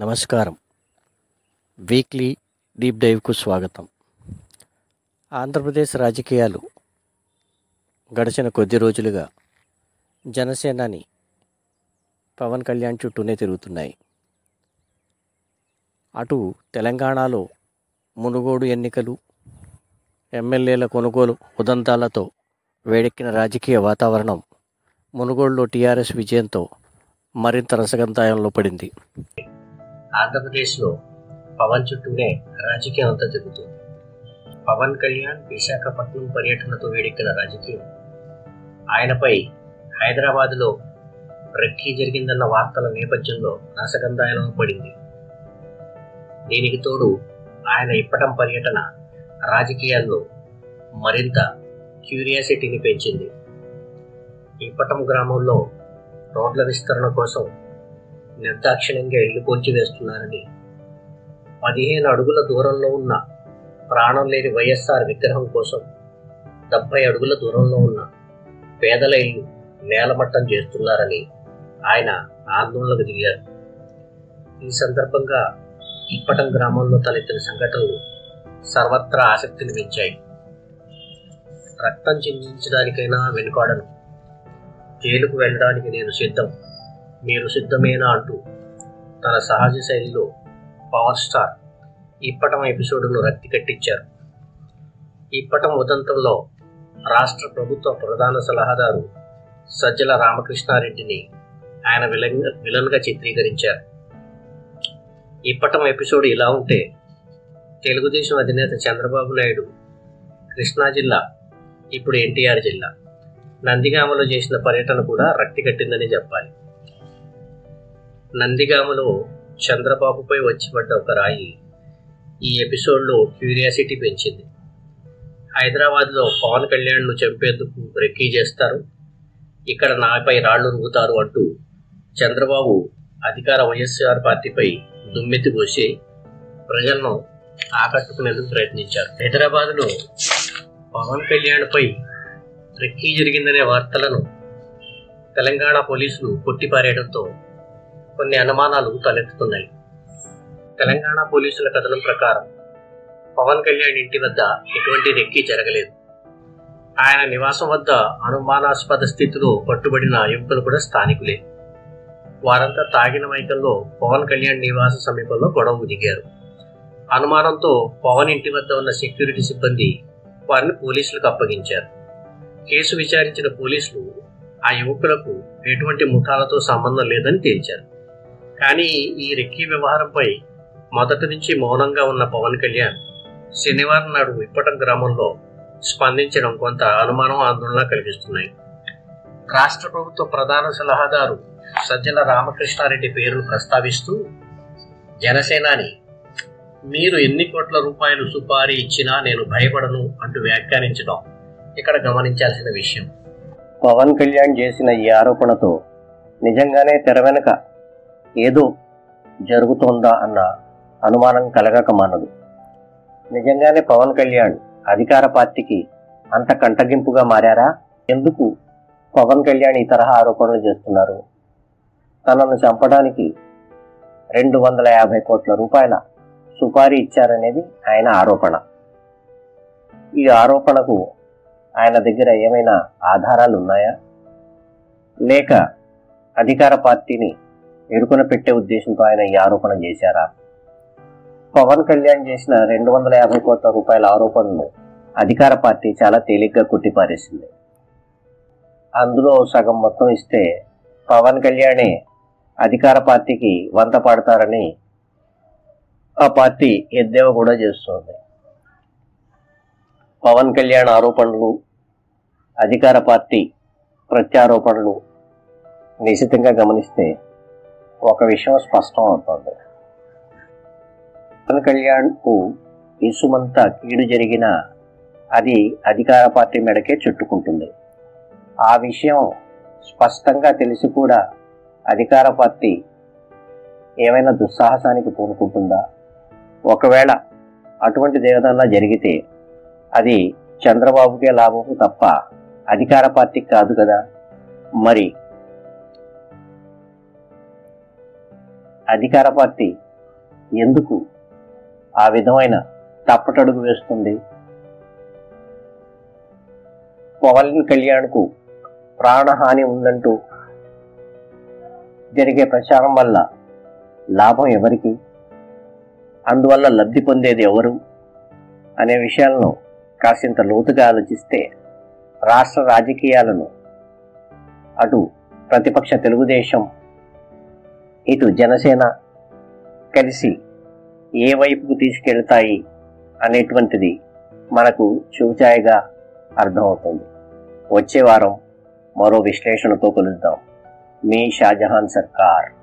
నమస్కారం. Weekly deep డైవ్కు స్వాగతం. ఆంధ్రప్రదేశ్ రాజకీయాలు గడిచిన కొద్ది రోజులుగా జనసేనని పవన్ కళ్యాణ్ చుట్టూనే తిరుగుతున్నాయి. అటు తెలంగాణలో మునుగోడు ఎన్నికలు ఎమ్మెల్యేల కొనుగోలు ఉదంతాలతో వేడెక్కిన రాజకీయ వాతావరణం మునుగోడులో టీఆర్ఎస్ విజయంతో మరింత రసగంతాయంలో పడింది. ఆంధ్రప్రదేశ్లో పవన్ చుట్టూనే రాజకీయం అంతా తిరుగుతుంది పవన్ కళ్యాణ్ విశాఖపట్నం పర్యటనతో వేడెక్కిన రాజకీయం. ఆయనపై హైదరాబాద్లో రెక్కీ జరిగిందన్న వార్తల నేపథ్యంలో రసగంధాయంలో పడింది. దీనికి తోడు ఆయన ఇప్పటం పర్యటన రాజకీయాల్లో మరింత క్యూరియాసిటీని పెంచింది. ఇప్పటం గ్రామంలో రోడ్ల విస్తరణ కోసం నిర్దాక్షిణ్యంగా ఇల్లు వేస్తున్నారని పదిహేను అడుగుల దూరంలో ఉన్న ప్రాణం లేని వైఎస్ఆర్ విగ్రహం కోసం డెబ్బై అడుగుల దూరంలో ఉన్న పేదల ఇల్లు నేలమట్టం చేస్తున్నారని ఆయన ఆందోళనకు దిగారు. ఈ సందర్భంగా ఇప్పటం గ్రామంలో తలెత్తిన సంఘటనలు సర్వత్రా ఆసక్తిని పెంచాయి. రక్తం చిందించడానికైనా వెనుకాడను. జైలుకు వెళ్ళడానికి నేను సిద్ధం. మీరు సిద్ధమేనా అంటూ తన సహజ శైలిలో పవర్ స్టార్ ఇప్పటం ఎపిసోడ్ను రక్తి కట్టించారు. ఇప్పటం ఉదంతంలో రాష్ట్ర ప్రభుత్వ ప్రధాన సలహాదారు సజ్జల రామకృష్ణారెడ్డిని ఆయన విలన్ విలన్గా చిత్రీకరించారు. ఇప్పటం ఎపిసోడ్ ఇలా ఉంటే తెలుగుదేశం అధినేత చంద్రబాబు నాయుడు కృష్ణా జిల్లా ఇప్పుడు ఎన్టీఆర్ జిల్లా నందిగామలో చేసిన పర్యటన కూడా రక్తి కట్టిందని చెప్పాలి. నందిగామలో చంద్రబాబుపై వచ్చి పడ్డ ఒక రాయి ఈ ఎపిసోడ్లో క్యూరియాసిటీ పెంచింది. హైదరాబాద్లో పవన్ కళ్యాణ్ను చంపేందుకు రెక్కీ చేస్తారు. ఇక్కడ నాపై రాళ్ళు రుగుతారు అంటూ చంద్రబాబు అధికార వైఎస్ఆర్ పార్టీపై దుమ్మెత్తి పోసి ప్రజలను ఆకట్టుకునేందుకు ప్రయత్నించారు. హైదరాబాద్లో పవన్ కళ్యాణ్పై రెక్కీ జరిగిందనే వార్తలను తెలంగాణ పోలీసులు కొట్టిపారేయడంతో కొన్ని అనుమానాలు తలెత్తుతున్నాయి. తెలంగాణ పోలీసుల కథనం ప్రకారం పవన్ కళ్యాణ్ ఇంటి వద్ద ఎటువంటి రెక్కీ జరగలేదు. ఆయన నివాసం వద్ద అనుమానాస్పద స్థితిలో పట్టుబడిన యువకులు కూడా స్థానికులే. వారంతా తాగిన మైకంలో పవన్ కళ్యాణ్ నివాస సమీపంలో గొడవ దిగారు. అనుమానంతో పవన్ ఇంటి వద్ద ఉన్న సెక్యూరిటీ సిబ్బంది వారిని పోలీసులకు అప్పగించారు. కేసు విచారించిన పోలీసులు ఆ యువకులకు ఎటువంటి ముఠాలతో సంబంధం లేదని తేల్చారు. కానీ ఈ రెక్కీ వ్యవహారంపై మొదటి నుంచి మౌనంగా ఉన్న పవన్ కళ్యాణ్ శనివారం నాడు విప్పటం గ్రామంలో స్పందించడం కొంత అనుమానం ఆందోళన కలిగిస్తున్నాయి. రాష్ట్ర ప్రభుత్వ ప్రధాన సలహాదారు సజ్జల రామకృష్ణారెడ్డి పేరును ప్రస్తావిస్తూ జనసేనాని మీరు ఎన్ని కోట్ల రూపాయలు సుపారీ ఇచ్చినా నేను భయపడను అంటూ వ్యాఖ్యానించడం ఇక్కడ గమనించాల్సిన విషయం. పవన్ కళ్యాణ్ చేసిన ఈ ఆరోపణతో నిజంగానే తెర వెనక ఏదో జరుగుతోందా అన్న అనుమానం కలగక మానదు. నిజంగానే పవన్ కళ్యాణ్ అధికార పార్టీకి అంత కంటగింపుగా మారారా? ఎందుకు పవన్ కళ్యాణ్ ఈ తరహా ఆరోపణలు చేస్తున్నారు? తనను చంపడానికి రెండు వందల యాభై కోట్ల రూపాయల సుపారీ ఇచ్చారనేది ఆయన ఆరోపణ. ఈ ఆరోపణకు ఆయన దగ్గర ఏమైనా ఆధారాలు ఉన్నాయా లేక అధికార పార్టీని ఎరుకున పెట్టే ఉద్దేశంతో ఆయన ఈ ఆరోపణ చేశారా? పవన్ కళ్యాణ్ చేసిన రెండు వందల యాభై కోట్ల రూపాయల ఆరోపణను అధికార పార్టీ చాలా తేలిగ్గా కొట్టిపారేసింది. అందులో సగం మొత్తం ఇస్తే పవన్ కళ్యాణే అధికార పార్టీకి వంత పాడతారని ఆ పార్టీ ఎద్దేవా కూడా చేస్తోంది. పవన్ కళ్యాణ్ ఆరోపణలు అధికార పార్టీ ప్రత్యారోపణలు నిశితంగా గమనిస్తే ఒక విషయం స్పష్టం అవుతోంది. పవన్ కళ్యాణ్కు ఇసుమంతా కీడు జరిగినా అది అధికార పార్టీ మెడకే చుట్టుకుంటుంది. ఆ విషయం స్పష్టంగా తెలిసి కూడా అధికార పార్టీ ఏమైనా దుస్సాహసానికి పూనుకుంటుందా? ఒకవేళ అటువంటిది ఏదన్నా జరిగితే అది చంద్రబాబుకే లాభం తప్ప అధికార పార్టీకి కాదు కదా? మరి అధికార పార్టీ ఎందుకు ఆ విధమైన తప్పటడుగు వేస్తుంది? పవన్ కళ్యాణ్కు ప్రాణహాని ఉందంటూ జరిగే ప్రచారం వల్ల లాభం ఎవరికి? అందువల్ల లబ్ధి పొందేది ఎవరు? అనే విషయాలను కాసింత లోతుగా ఆలోచిస్తే రాష్ట్ర రాజకీయాలను అటు ప్రతిపక్ష తెలుగుదేశం ఇటు జనసేన కలిసి ఏ వైపుకు తీసుకెళ్తాయి అనేటువంటిది మనకు చూచాయిగా అర్థమవుతుంది. వచ్చే వారం మరో విశ్లేషణతో కలుద్దాం. మీ షాజహాన్ సర్కార్.